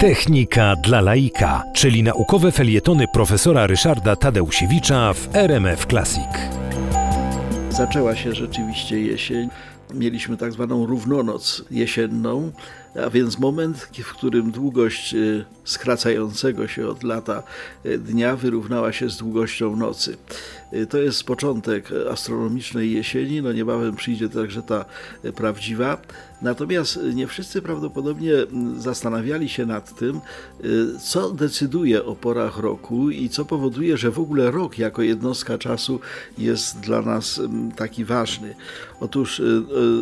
Technika dla laika, czyli naukowe felietony profesora Ryszarda Tadeusiewicza w RMF Classic. Zaczęła się rzeczywiście jesień. Mieliśmy tak zwaną równonoc jesienną, a więc moment, w którym długość y, skracającego się od lata y, dnia wyrównała się z długością nocy. Y, to jest początek astronomicznej jesieni, no niebawem przyjdzie także ta prawdziwa. Natomiast nie wszyscy prawdopodobnie zastanawiali się nad tym, co decyduje o porach roku i co powoduje, że w ogóle rok jako jednostka czasu jest dla nas mm, taki ważny. Otóż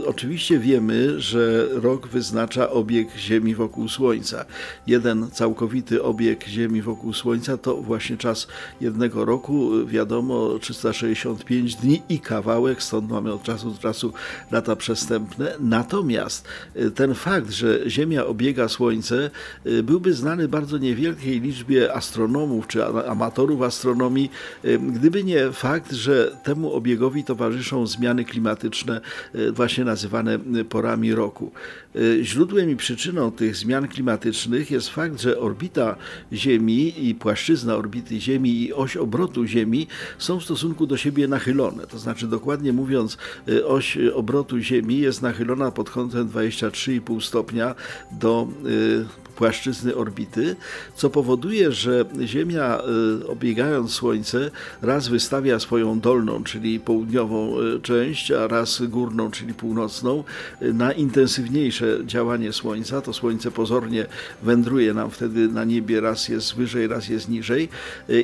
oczywiście wiemy, że rok wyznacza obieg Ziemi wokół Słońca. Jeden całkowity obieg Ziemi wokół Słońca to właśnie czas jednego roku, wiadomo, 365 dni i kawałek, stąd mamy od czasu do czasu lata przestępne. Natomiast y, ten fakt, że Ziemia obiega Słońce, y, byłby znany bardzo niewielkiej liczbie astronomów czy amatorów astronomii, y, gdyby nie fakt, że temu obiegowi towarzyszą zmiany klimatyczne, właśnie nazywane porami roku. Źródłem i przyczyną tych zmian klimatycznych jest fakt, że orbita Ziemi i płaszczyzna orbity Ziemi i oś obrotu Ziemi są w stosunku do siebie nachylone. To znaczy, dokładnie mówiąc, y, oś obrotu Ziemi jest nachylona pod kątem 23,5 stopnia do y, płaszczyzny orbity, co powoduje, że Ziemia y, obiegając Słońce raz wystawia swoją dolną, czyli południową część, a raz górną, czyli północną, na intensywniejsze działanie Słońca. To Słońce pozornie wędruje nam wtedy na niebie, raz jest wyżej, raz jest niżej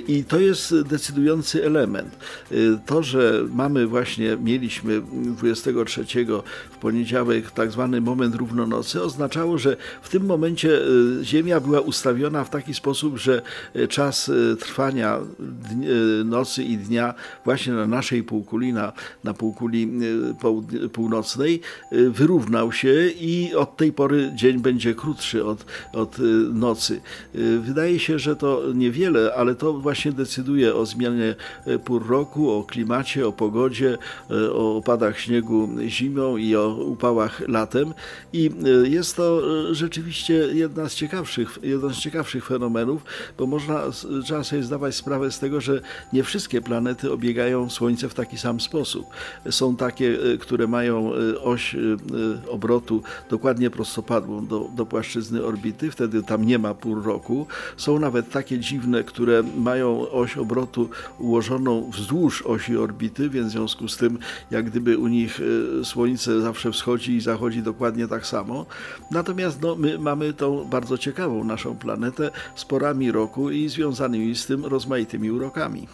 i to jest decydujący element. To, że mamy właśnie, mieliśmy 23 w poniedziałek tak zwany moment równonocy, oznaczało, że w tym momencie Ziemia była ustawiona w taki sposób, że czas trwania nocy i dnia właśnie na naszej półkuli, na, na półkuli północnej wyrównał się i od tej pory dzień będzie krótszy od, od nocy. Wydaje się, że to niewiele, ale to właśnie decyduje o zmianie pór roku, o klimacie, o pogodzie, o opadach śniegu zimą i o upałach latem. I jest to rzeczywiście jedna z ciekawszych, jeden z ciekawszych fenomenów, bo można, trzeba sobie zdawać sprawę z tego, że nie wszystkie planety obiegają Słońce w taki sam sposób. Są takie, które mają oś obrotu dokładnie prostopadłą do, do płaszczyzny orbity, wtedy tam nie ma pół roku. Są nawet takie dziwne, które mają oś obrotu ułożoną wzdłuż osi orbity, więc w związku z tym, jak gdyby u nich Słońce zawsze wschodzi i zachodzi dokładnie tak samo. Natomiast no, my mamy tą bardzo ciekawą naszą planetę z porami roku i związanymi z tym rozmaitymi urokami.